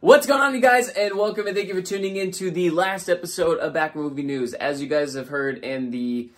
What's going on, you guys, and welcome and thank you for tuning in to the last episode of Back Movie News. As you guys have heard in the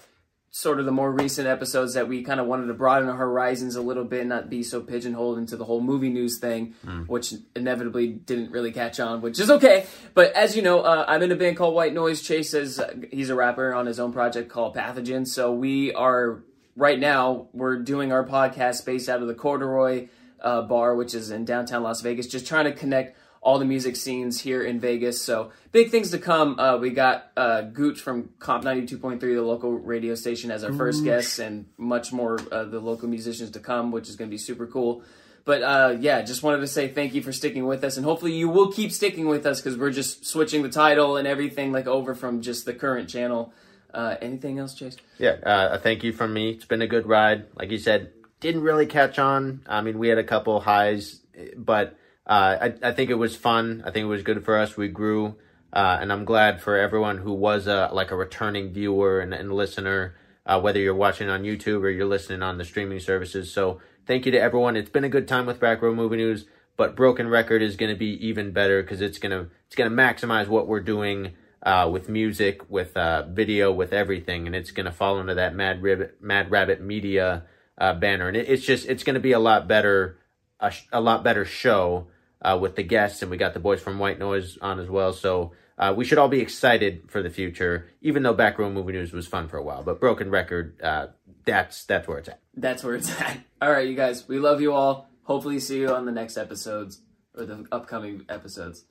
sort of the more recent episodes that we kind of wanted to broaden our horizons a little bit, not be so pigeonholed into the whole movie news thing, which inevitably didn't really catch on, which is okay. But as you know, uh, I'm in a band called White Noise. Chase says uh, he's a rapper on his own project called Pathogen. So we are right now we're doing our podcast based out of the Corduroy uh, bar, which is in downtown Las Vegas, just trying to connect all the music scenes here in Vegas. So big things to come. Uh, we got uh, Gooch from KOMP 92.3, the local radio station, as our first guest, and much more uh, the local musicians to come, which is going to be super cool. But uh, yeah, just wanted to say thank you for sticking with us, and hopefully you will keep sticking with us because we're just switching the title and everything like over from just the current channel. Uh, anything else, Chase? Yeah, uh, a thank you from me. It's been a good ride. Like you said, didn't really catch on. I mean, we had a couple highs, but uh, I, I think it was fun. I think it was good for us. We grew, uh, and I'm glad for everyone who was a, like a returning viewer and, and listener, uh, whether you're watching on YouTube or you're listening on the streaming services. So thank you to everyone. It's been a good time with Back Row Movie News, but Broken Record is going to be even better because it's gonna it's gonna maximize what we're doing uh, with music, with uh, video, with everything, and it's gonna fall into that Mad Rabbit Mad Rabbit Media uh, banner, and it, it's just it's gonna be a lot better a, sh- a lot better show uh, with the guests, and we got the boys from White Noise on as well. So uh, we should all be excited for the future, even though Back Row Movie News was fun for a while. But Broken Record, uh, that's that's where it's at. That's where it's at. All right, you guys, we love you all. Hopefully, see you on the next episodes or the upcoming episodes.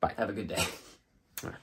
Bye. Have a good day. All right.